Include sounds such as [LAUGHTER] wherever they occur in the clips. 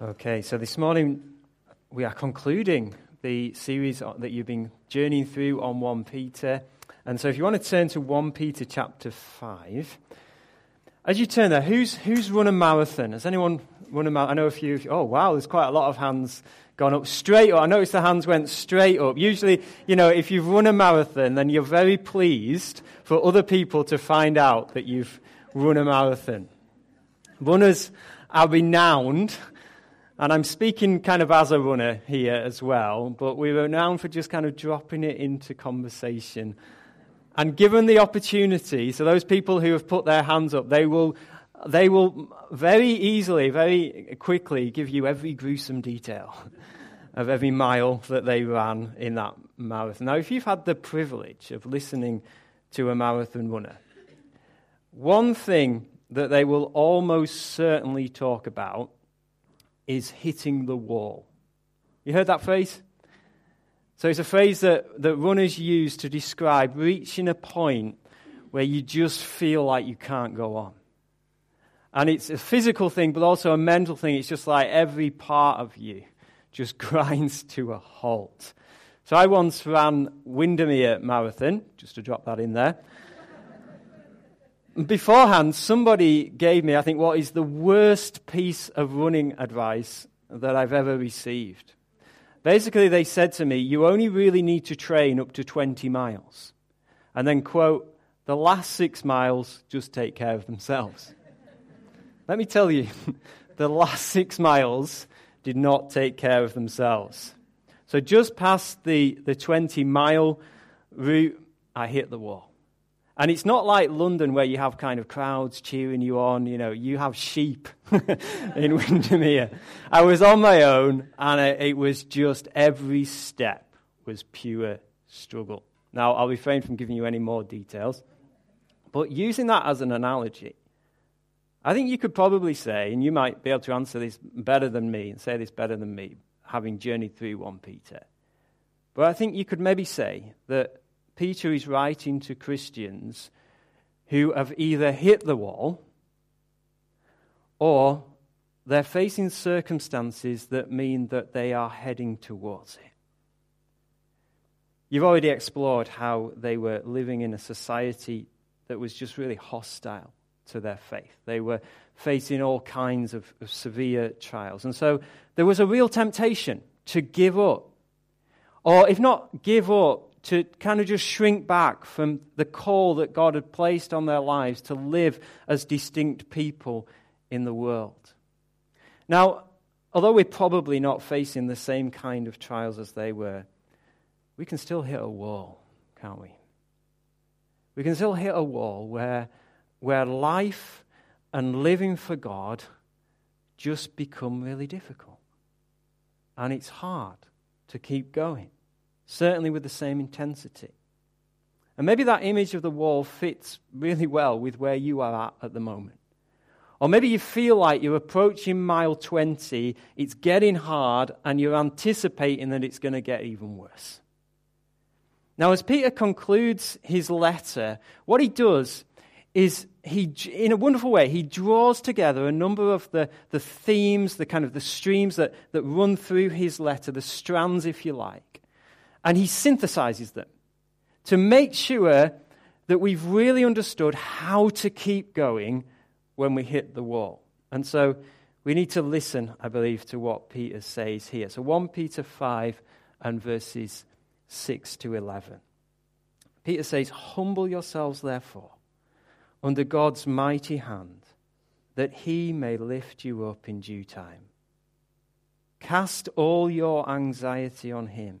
Okay, so this morning we are concluding the series that you've been journeying through on 1 Peter. And so if you want to turn to 1 Peter chapter 5, as you turn there, who's, who's run a marathon? Has anyone run a marathon? I know a few. Oh, wow, there's quite a lot of hands gone up straight up. I noticed the hands went straight up. Usually, you know, if you've run a marathon, then you're very pleased for other people to find out that you've run a marathon. Runners are renowned and I'm speaking kind of as a runner here as well, but we are known for just kind of dropping it into conversation. And given the opportunity, so those people who have put their hands up, they will, they will very easily, very quickly give you every gruesome detail of every mile that they ran in that marathon. Now, if you've had the privilege of listening to a marathon runner, one thing that they will almost certainly talk about is hitting the wall. You heard that phrase? So it's a phrase that, that runners use to describe reaching a point where you just feel like you can't go on. And it's a physical thing, but also a mental thing. It's just like every part of you just [LAUGHS] grinds to a halt. So I once ran Windermere Marathon, just to drop that in there beforehand, somebody gave me, I think, what is the worst piece of running advice that I've ever received. Basically, they said to me, You only really need to train up to 20 miles. And then, quote, the last six miles just take care of themselves. Let me tell you, [LAUGHS] the last six miles did not take care of themselves. So, just past the, the 20 mile route, I hit the wall. And it's not like London where you have kind of crowds cheering you on. You know, you have sheep [LAUGHS] in Windermere. I was on my own, and it was just every step was pure struggle. Now, I'll refrain from giving you any more details. But using that as an analogy, I think you could probably say, and you might be able to answer this better than me and say this better than me, having journeyed through 1 Peter. But I think you could maybe say that Peter is writing to Christians who have either hit the wall or they're facing circumstances that mean that they are heading towards it. You've already explored how they were living in a society that was just really hostile to their faith. They were facing all kinds of, of severe trials. And so there was a real temptation to give up. Or if not give up, to kind of just shrink back from the call that God had placed on their lives to live as distinct people in the world. Now, although we're probably not facing the same kind of trials as they were, we can still hit a wall, can't we? We can still hit a wall where, where life and living for God just become really difficult. And it's hard to keep going certainly with the same intensity. And maybe that image of the wall fits really well with where you are at at the moment. Or maybe you feel like you're approaching mile 20, it's getting hard, and you're anticipating that it's going to get even worse. Now, as Peter concludes his letter, what he does is he, in a wonderful way, he draws together a number of the, the themes, the kind of the streams that, that run through his letter, the strands, if you like and he synthesizes them to make sure that we've really understood how to keep going when we hit the wall. And so we need to listen, I believe, to what Peter says here. So 1 Peter 5 and verses 6 to 11. Peter says, Humble yourselves, therefore, under God's mighty hand, that he may lift you up in due time. Cast all your anxiety on him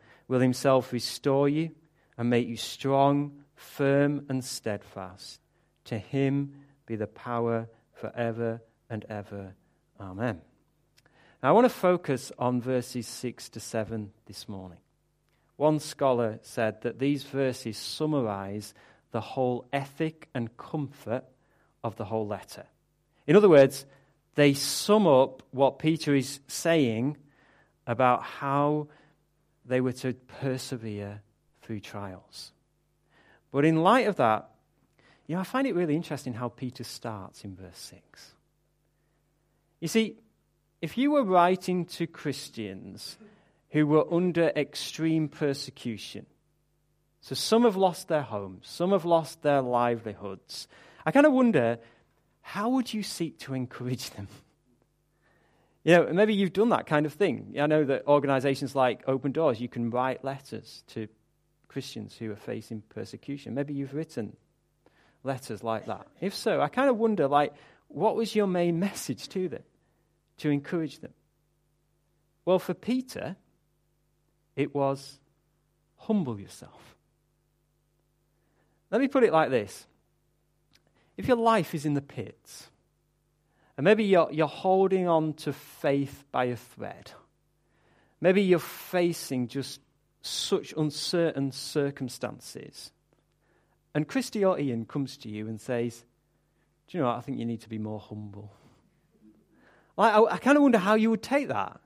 will himself restore you and make you strong, firm, and steadfast. To him be the power forever and ever. Amen. Now, I want to focus on verses 6 to 7 this morning. One scholar said that these verses summarize the whole ethic and comfort of the whole letter. In other words, they sum up what Peter is saying about how they were to persevere through trials. But in light of that, you know, I find it really interesting how Peter starts in verse 6. You see, if you were writing to Christians who were under extreme persecution, so some have lost their homes, some have lost their livelihoods, I kind of wonder how would you seek to encourage them? [LAUGHS] You know, maybe you've done that kind of thing. I know that organizations like Open Doors, you can write letters to Christians who are facing persecution. Maybe you've written letters like that. If so, I kind of wonder, like, what was your main [LAUGHS] message to them to encourage them? Well, for Peter, it was humble yourself. Let me put it like this if your life is in the pits, and maybe you're, you're holding on to faith by a thread, maybe you're facing just such uncertain circumstances, and Christy or Ian comes to you and says, Do you know what? I think you need to be more humble. I, I, I kind of wonder how you would take that.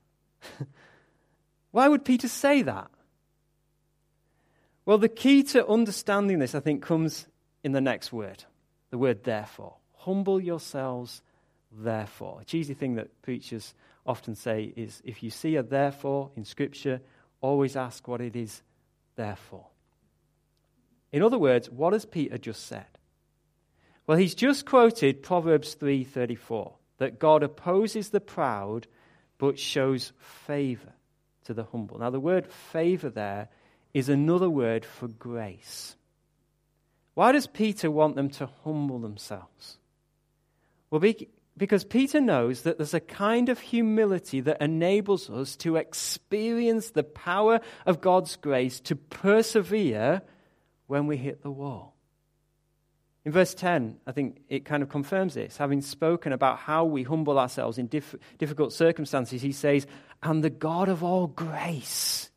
[LAUGHS] Why would Peter say that? Well, the key to understanding this, I think, comes in the next word the word therefore. Humble yourselves, therefore. A cheesy thing that preachers often say is if you see a therefore in Scripture, always ask what it is therefore. In other words, what has Peter just said? Well, he's just quoted Proverbs 3:34 that God opposes the proud but shows favor to the humble. Now the word favor there is another word for grace. Why does Peter want them to humble themselves? Well, because Peter knows that there's a kind of humility that enables us to experience the power of God's grace to persevere when we hit the wall. In verse 10, I think it kind of confirms this. Having spoken about how we humble ourselves in diff- difficult circumstances, he says, And the God of all grace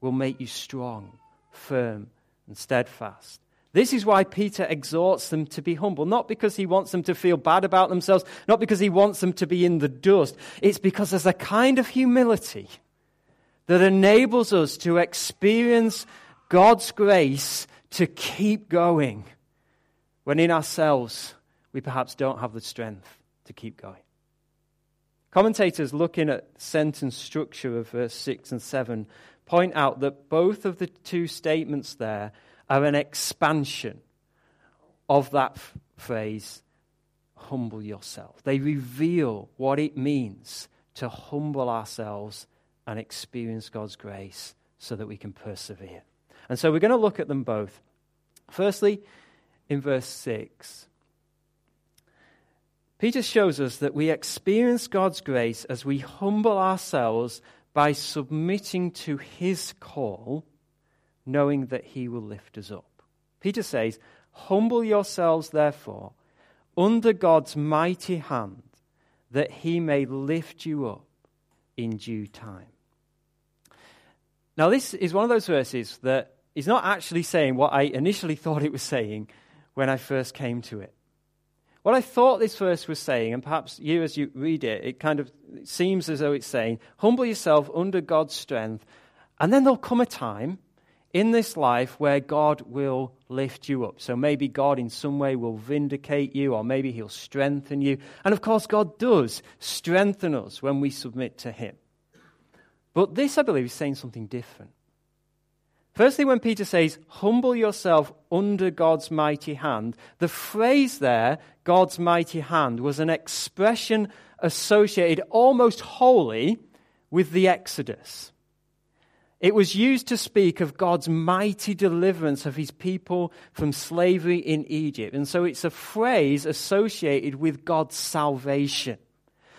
will make you strong, firm, and steadfast. This is why Peter exhorts them to be humble, not because he wants them to feel bad about themselves, not because he wants them to be in the dust. It's because there's a kind of humility that enables us to experience God's grace to keep going when in ourselves we perhaps don't have the strength to keep going. Commentators looking at sentence structure of verse 6 and 7 point out that both of the two statements there are an expansion of that f- phrase, humble yourself. They reveal what it means to humble ourselves and experience God's grace so that we can persevere. And so we're going to look at them both. Firstly, in verse 6, Peter shows us that we experience God's grace as we humble ourselves by submitting to his call knowing that he will lift us up. Peter says, Humble yourselves, therefore, under God's mighty hand, that he may lift you up in due time. Now, this is one of those verses that is not actually saying what I initially thought it was saying when I first came to it. What I thought this verse was saying, and perhaps you as you read it, it kind of seems as though it's saying, humble yourself under God's strength, and then there'll come a time in this life where God will lift you up. So maybe God in some way will vindicate you, or maybe He'll strengthen you. And of course, God does strengthen us when we submit to Him. But this, I believe, is saying something different. Firstly, when Peter says, humble yourself under God's mighty hand, the phrase there, God's mighty hand, was an expression associated almost wholly with the Exodus. It was used to speak of God's mighty deliverance of his people from slavery in Egypt. And so it's a phrase associated with God's salvation.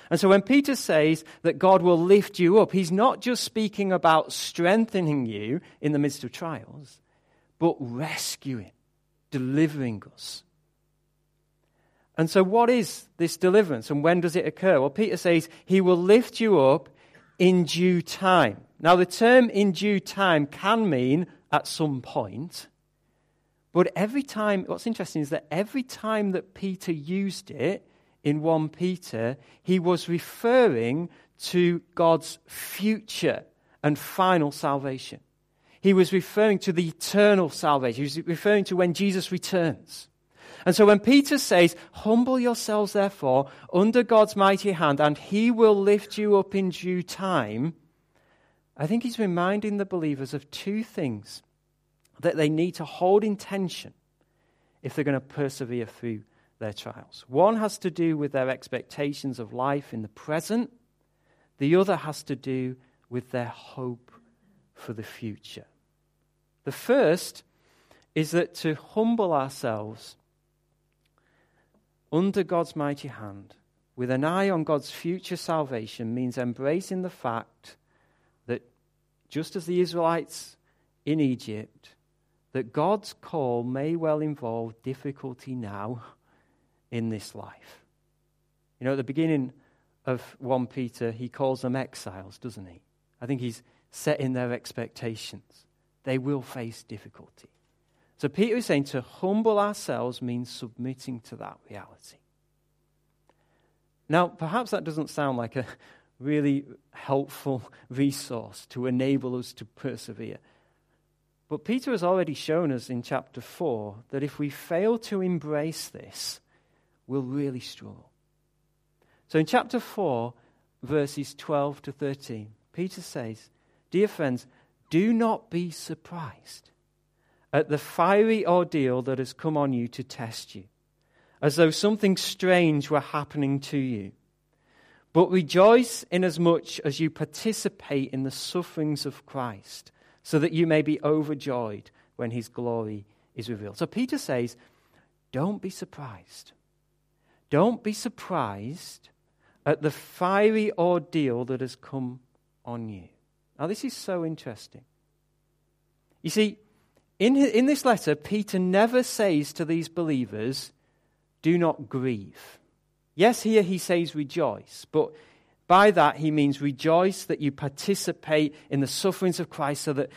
And so when Peter says that God will lift you up, he's not just speaking about strengthening you in the midst of trials, but rescuing, delivering us. And so, what is this deliverance and when does it occur? Well, Peter says, He will lift you up in due time. Now, the term in due time can mean at some point, but every time, what's interesting is that every time that Peter used it in 1 Peter, he was referring to God's future and final salvation. He was referring to the eternal salvation. He was referring to when Jesus returns. And so when Peter says, Humble yourselves, therefore, under God's mighty hand, and he will lift you up in due time, I think he's reminding the believers of two things that they need to hold in tension if they're going to persevere through their trials. One has to do with their expectations of life in the present, the other has to do with their hope for the future. The first is that to humble ourselves under God's mighty hand, with an eye on God's future salvation, means embracing the fact just as the Israelites in Egypt, that God's call may well involve difficulty now in this life. You know, at the beginning of 1 Peter, he calls them exiles, doesn't he? I think he's setting their expectations. They will face difficulty. So Peter is saying to humble ourselves means submitting to that reality. Now, perhaps that doesn't sound like a really helpful [LAUGHS] resource to enable us to persevere. But Peter has already shown us in chapter 4 that if we fail to embrace this, we'll really struggle. So in chapter 4, verses 12 to 13, Peter says, Dear friends, do not be surprised at the fiery ordeal that has come on you to test you, as though something strange were happening to you. But rejoice inasmuch as you participate in the sufferings of Christ, so that you may be overjoyed when his glory is revealed. So Peter says, Don't be surprised. Don't be surprised at the fiery ordeal that has come on you. Now, this is so interesting. You see, in, in this letter, Peter never says to these believers, do not grieve. Yes, here he says rejoice, but by that he means rejoice that you participate in the sufferings of Christ so that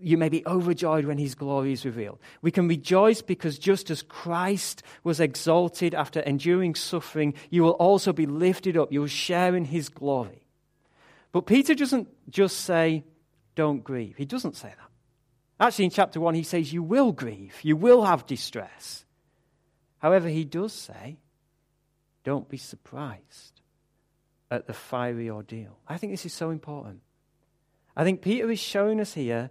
you may be overjoyed when his glory is revealed. We can rejoice because just as Christ was exalted after enduring suffering, you will also be lifted up. You will share in his glory. But Peter doesn't just say, don't grieve. He doesn't say that. Actually, in chapter 1, he says, You will grieve, you will have distress. However, he does say, Don't be surprised at the fiery ordeal. I think this is so important. I think Peter is showing us here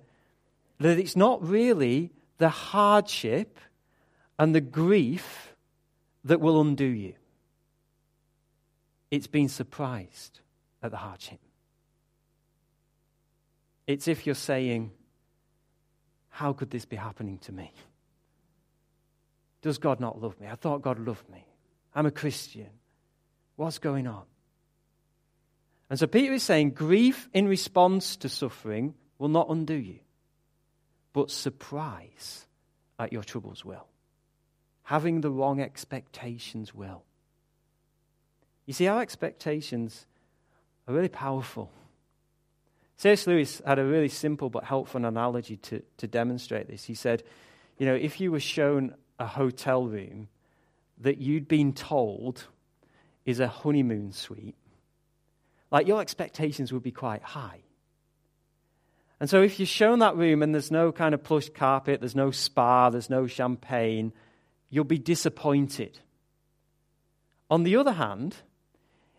that it's not really the hardship and the grief that will undo you, it's being surprised at the hardship. It's if you're saying, how could this be happening to me? Does God not love me? I thought God loved me. I'm a Christian. What's going on? And so Peter is saying grief in response to suffering will not undo you, but surprise at your troubles will. Having the wrong expectations will. You see, our expectations are really powerful. C.S. Lewis had a really simple but helpful analogy to, to demonstrate this. He said, You know, if you were shown a hotel room that you'd been told is a honeymoon suite, like your expectations would be quite high. And so if you're shown that room and there's no kind of plush carpet, there's no spa, there's no champagne, you'll be disappointed. On the other hand,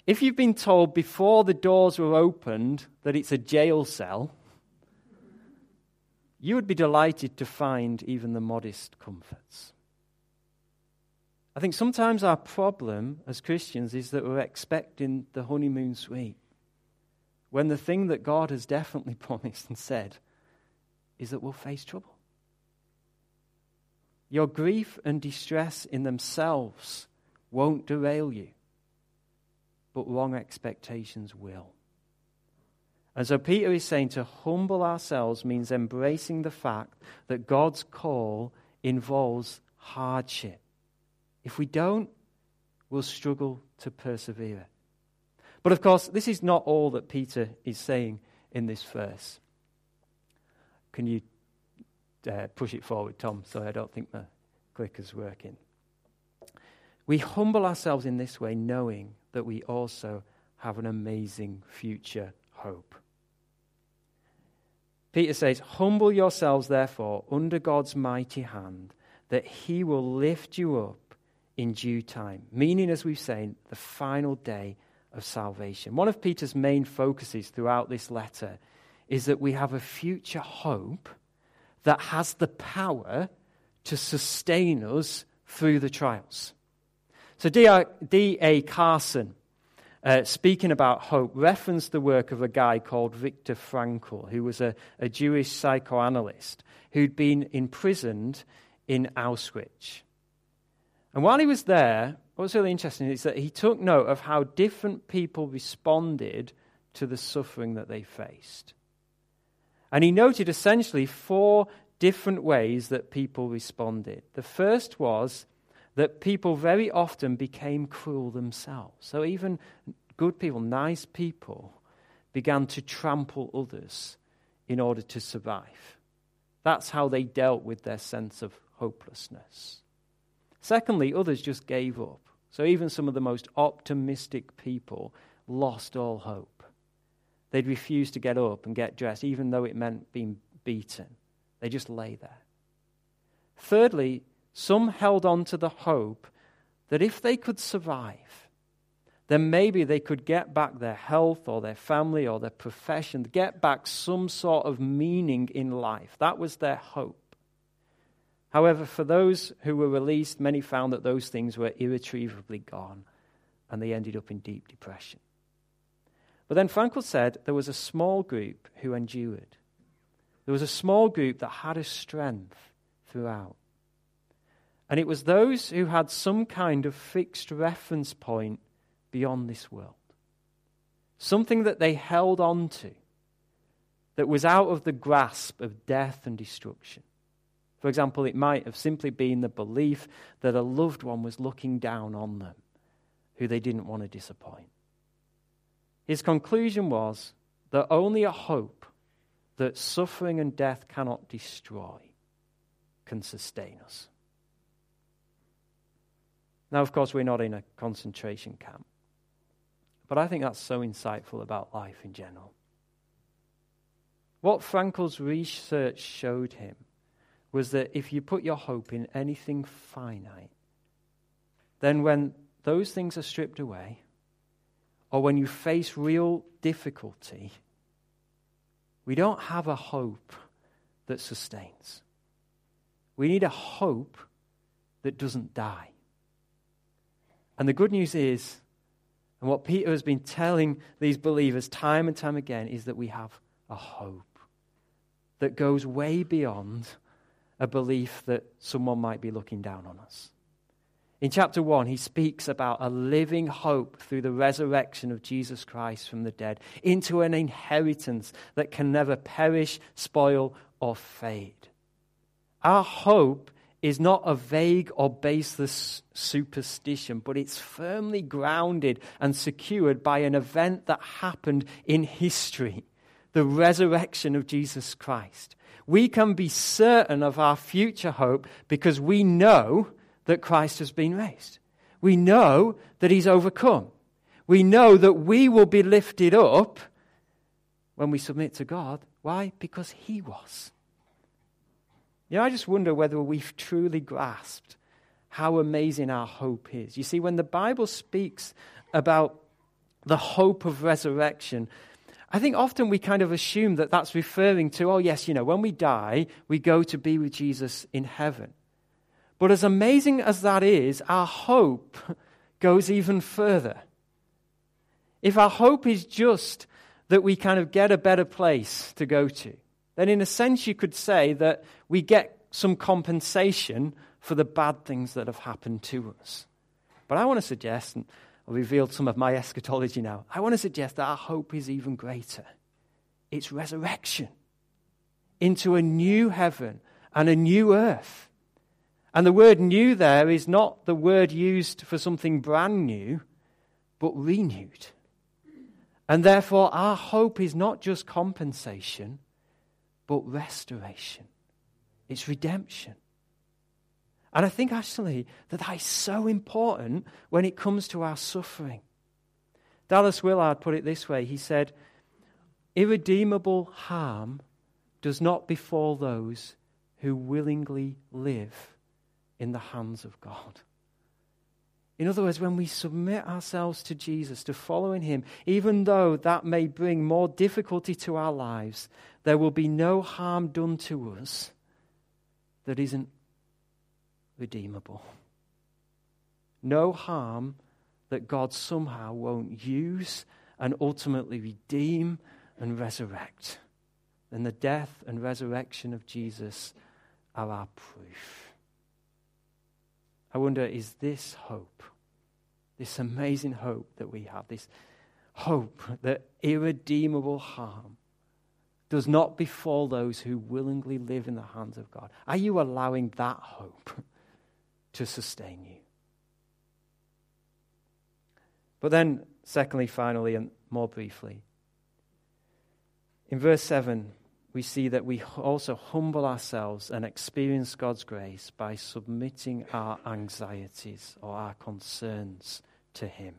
if you've been told before the doors were opened that it's a jail cell, you would be delighted to find even the modest comforts. I think sometimes our problem as Christians is that we're expecting the honeymoon suite when the thing that God has definitely [LAUGHS] promised and said is that we'll face trouble. Your grief and distress in themselves won't derail you but wrong expectations will. And so Peter is saying to humble ourselves means embracing the fact that God's call involves hardship. If we don't we'll struggle to persevere. But of course, this is not all that Peter is saying in this verse. Can you uh, push it forward, Tom, Sorry, I don't think my clicker's working? We humble ourselves in this way, knowing that we also have an amazing future hope. Peter says, Humble yourselves, therefore, under God's mighty hand, that he will lift you up in due time. Meaning, as we've said, the final day of salvation. One of Peter's main focuses throughout this letter is that we have a future hope that has the power to sustain us through the trials. So, D.A. Carson, uh, speaking about hope, referenced the work of a guy called Viktor Frankl, who was a, a Jewish psychoanalyst who'd been imprisoned in Auschwitz. And while he was there, what's really interesting is that he took note of how different people responded to the suffering that they faced. And he noted essentially four different ways that people responded. The first was that people very often became cruel themselves. So even good people, nice people, began to trample others in order to survive. That's how they dealt with their sense of hopelessness. Secondly, others just gave up. So even some of the most optimistic people lost all hope. They'd refuse to get up and get dressed, even though it meant being beaten. They just lay there. Thirdly, some held on to the hope that if they could survive, then maybe they could get back their health or their family or their profession, get back some sort of meaning in life. That was their hope. However, for those who were released, many found that those things were irretrievably gone and they ended up in deep depression. But then Frankl said there was a small group who endured. There was a small group that had a strength throughout. And it was those who had some kind of fixed reference point beyond this world. Something that they held on to that was out of the grasp of death and destruction. For example, it might have simply been the belief that a loved one was looking down on them, who they didn't want to disappoint. His conclusion was that only a hope that suffering and death cannot destroy can sustain us. Now, of course, we're not in a concentration camp, but I think that's so insightful about life in general. What Frankl's research showed him was that if you put your hope in anything finite, then when those things are stripped away, or when you face real difficulty, we don't have a hope that sustains. We need a hope that doesn't die. And the good news is, and what Peter has been telling these believers time and time again, is that we have a hope that goes way beyond a belief that someone might be looking down on us. In chapter 1, he speaks about a living hope through the resurrection of Jesus Christ from the dead into an inheritance that can never perish, spoil, or fade. Our hope is not a vague or baseless superstition, but it's firmly grounded and secured by an event that happened in history the resurrection of Jesus Christ we can be certain of our future hope because we know that Christ has been raised. We know that he's overcome. We know that we will be lifted up when we submit to God. Why? Because he was. You know, I just wonder whether we've truly grasped how amazing our hope is. You see, when the Bible speaks about the hope of resurrection, I think often we kind of assume that that's referring to, oh, yes, you know, when we die, we go to be with Jesus in heaven. But as amazing as that is, our hope [LAUGHS] goes even further. If our hope is just that we kind of get a better place to go to, then in a sense you could say that we get some compensation for the bad things that have happened to us. But I want to suggest, revealed some of my eschatology now. I want to suggest that our hope is even greater. It's resurrection into a new heaven and a new earth. And the word new there is not the word used for something brand new, but renewed. And therefore, our hope is not just compensation, but restoration. It's redemption. And I think actually that that is so important when it comes to our suffering. Dallas Willard put it this way he said, Irredeemable harm does not befall those who willingly live in the hands of God. In other words, when we submit ourselves to Jesus, to following Him, even though that may bring more difficulty to our lives, there will be no harm done to us that isn't redeemable. No harm that God somehow won't use and ultimately redeem and resurrect. And the death and resurrection of Jesus are our proof. I wonder, is this hope, this amazing hope that we have, this hope that irredeemable harm does not befall those who willingly live in the hands of God? Are you allowing that hope to sustain you? But then, secondly, finally, and more briefly, in verse 7, we see that we also humble ourselves and experience God's grace by submitting our anxieties or our concerns to Him.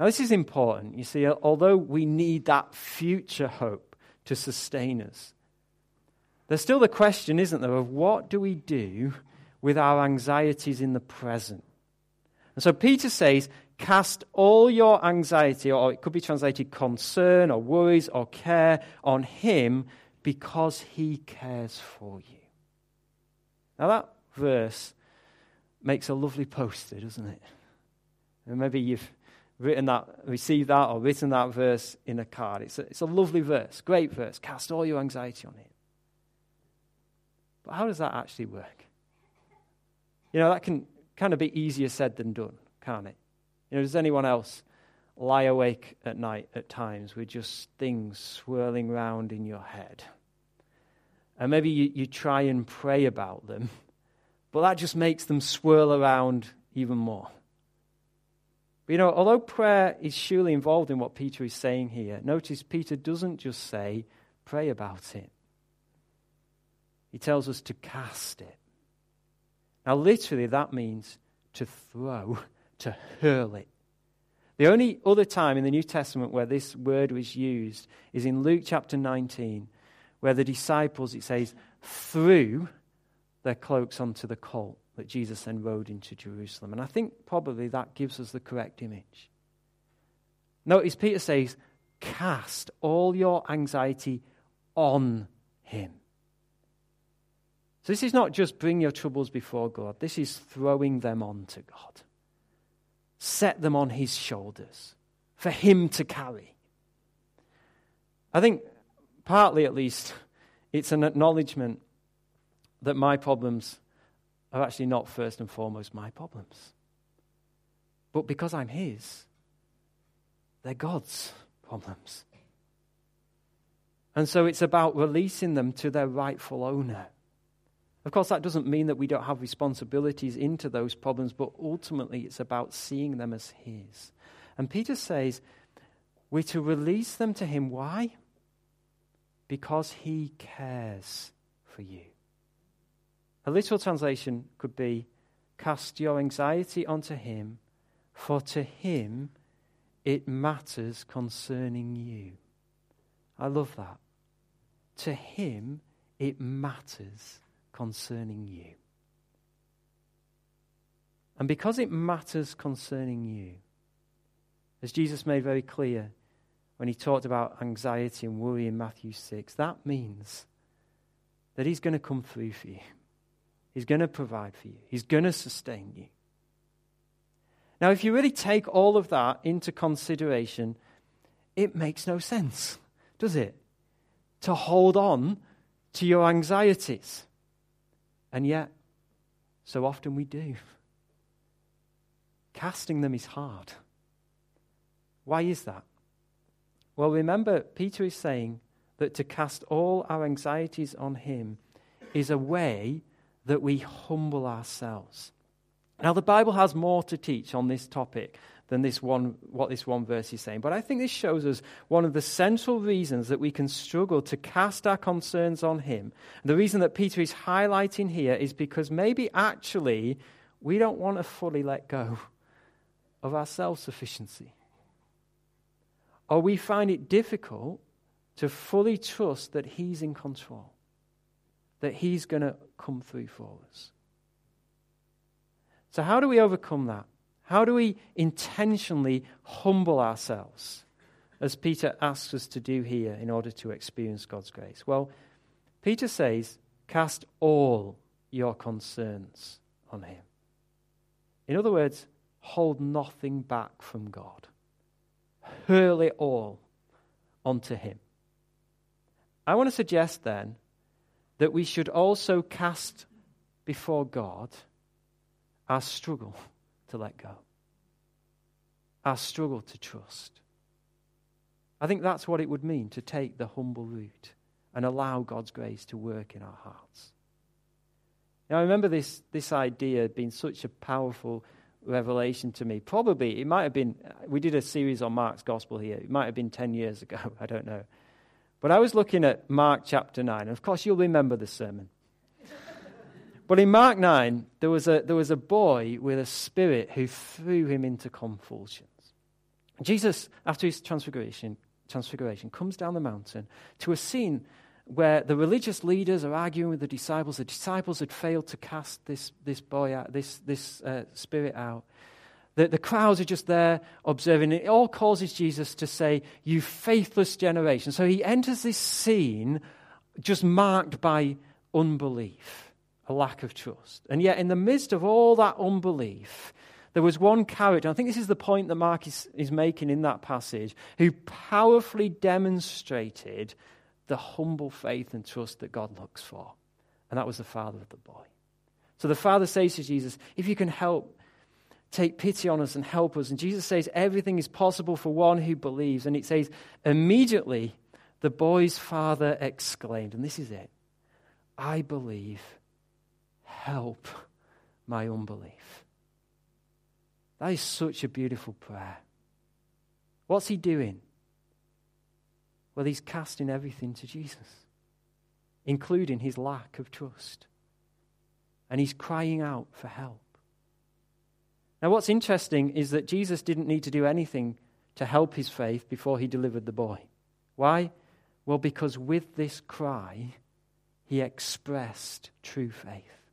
Now, this is important. You see, although we need that future hope to sustain us, there's still the question, isn't there, of what do we do with our anxieties in the present? And so Peter says, Cast all your anxiety, or it could be translated concern, or worries, or care on Him because He cares for you. Now, that verse makes a lovely poster, doesn't it? And maybe you've written that, received that, or written that verse in a card. It's a, it's a lovely verse, great verse. Cast all your anxiety on Him. But how does that actually work? You know, that can kind of be easier said than done, can't it? You know, does anyone else lie awake at night at times with just things swirling round in your head? And maybe you, you try and pray about them, [LAUGHS] but that just makes them swirl around even more. But you know, although prayer is surely involved in what Peter is saying here, notice Peter doesn't just say, pray about it. He tells us to cast it. Now, literally, that means to throw [LAUGHS] to hurl it. The only other time in the New Testament where this word was used is in Luke chapter 19, where the disciples, it says, threw their cloaks onto the colt that Jesus then rode into Jerusalem. And I think probably that gives us the correct image. Notice Peter says, cast all your anxiety on him. So this is not just bring your troubles before God, this is throwing them on to God set them on his shoulders for him to carry. I think, partly at least, it's an acknowledgement that my problems are actually not first and foremost my problems. But because I'm his, they're God's problems. And so it's about releasing them to their rightful owner. Of course, that doesn't mean that we don't have responsibilities into those problems, but ultimately it's about seeing them as His. And Peter says we're to release them to Him. Why? Because He cares for you. A literal translation could be cast your anxiety onto Him, for to Him it matters concerning you. I love that. To Him it matters concerning you. And because it matters concerning you, as Jesus made very clear when he talked about anxiety and worry in Matthew 6, that means that he's going to come through for you. He's going to provide for you. He's going to sustain you. Now, if you really take all of that into consideration, it makes no sense, does it? To hold on to your anxieties. And yet, so often we do. Casting them is hard. Why is that? Well, remember, Peter is saying that to cast all our anxieties on him is a way that we humble ourselves. Now, the Bible has more to teach on this topic than this one, what this one verse is saying. But I think this shows us one of the central reasons that we can struggle to cast our concerns on Him. The reason that Peter is highlighting here is because maybe actually we don't want to fully let go of our self sufficiency. Or we find it difficult to fully trust that He's in control, that He's going to come through for us. So, how do we overcome that? How do we intentionally humble ourselves, as Peter asks us to do here in order to experience God's grace? Well, Peter says, Cast all your concerns on Him. In other words, hold nothing back from God, hurl it all onto Him. I want to suggest then that we should also cast before God our struggle to let go, our struggle to trust. I think that's what it would mean to take the humble route and allow God's grace to work in our hearts. Now, I remember this, this idea being such a powerful revelation to me. Probably, it might have been, we did a series on Mark's gospel here. It might have been 10 years ago. [LAUGHS] I don't know. But I was looking at Mark chapter 9. And of course, you'll remember the sermon. But in Mark 9, there was, a, there was a boy with a spirit who threw him into convulsions. Jesus, after his transfiguration, transfiguration, comes down the mountain to a scene where the religious leaders are arguing with the disciples. The disciples had failed to cast this, this boy out, this, this uh, spirit out. The, the crowds are just there observing. It all causes Jesus to say, You faithless generation. So he enters this scene just marked by unbelief a lack of trust. And yet, in the midst of all that unbelief, there was one character, I think this is the point that Mark is, is making in that passage, who powerfully demonstrated the humble faith and trust that God looks for. And that was the father of the boy. So the father says to Jesus, If you can help, take pity on us and help us. And Jesus says, Everything is possible for one who believes. And it says, Immediately the boy's father exclaimed, and this is it I believe help my unbelief. That is such a beautiful prayer. What's he doing? Well, he's casting everything to Jesus, including his lack of trust. And he's crying out for help. Now, what's interesting is that Jesus didn't need to do anything to help his faith before he delivered the boy. Why? Well, because with this cry, he expressed true faith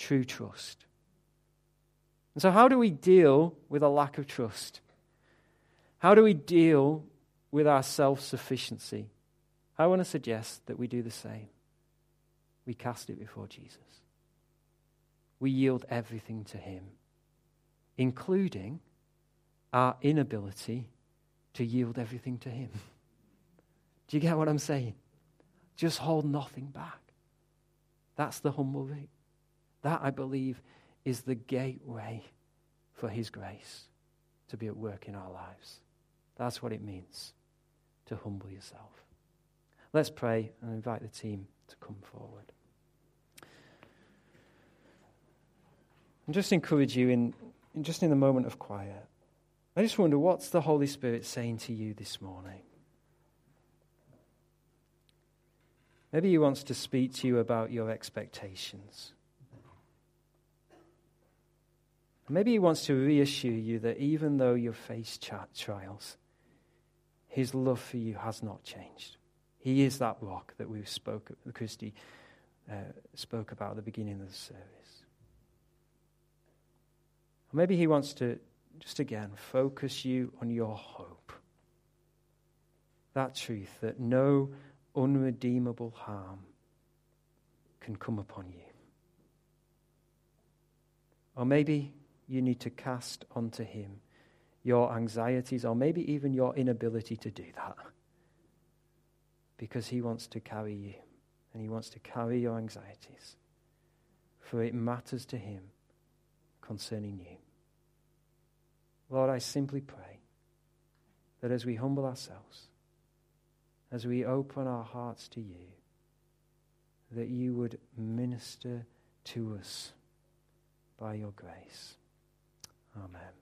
true trust. And so, how do we deal with a lack of trust? How do we deal with our self sufficiency? I want to suggest that we do the same. We cast it before Jesus. We yield everything to Him, including our inability to yield everything to Him. Do you get what I'm saying? Just hold nothing back. That's the humble route. That, I believe, is the gateway for His grace to be at work in our lives. That's what it means to humble yourself. Let's pray and invite the team to come forward. And just encourage you in, in just in the moment of quiet. I just wonder what's the Holy Spirit saying to you this morning? Maybe He wants to speak to you about your expectations. Maybe He wants to reassure you that even though you face trials, His love for you has not changed. He is that rock that we spoke, Christy uh, spoke about at the beginning of the service. Maybe He wants to just again focus you on your hope. That truth that no unredeemable harm can come upon you. Or maybe you need to cast onto Him your anxieties or maybe even your inability to do that. Because He wants to carry you and He wants to carry your anxieties. For it matters to Him concerning you. Lord, I simply pray that as we humble ourselves, as we open our hearts to you, that you would minister to us by your grace. Amen.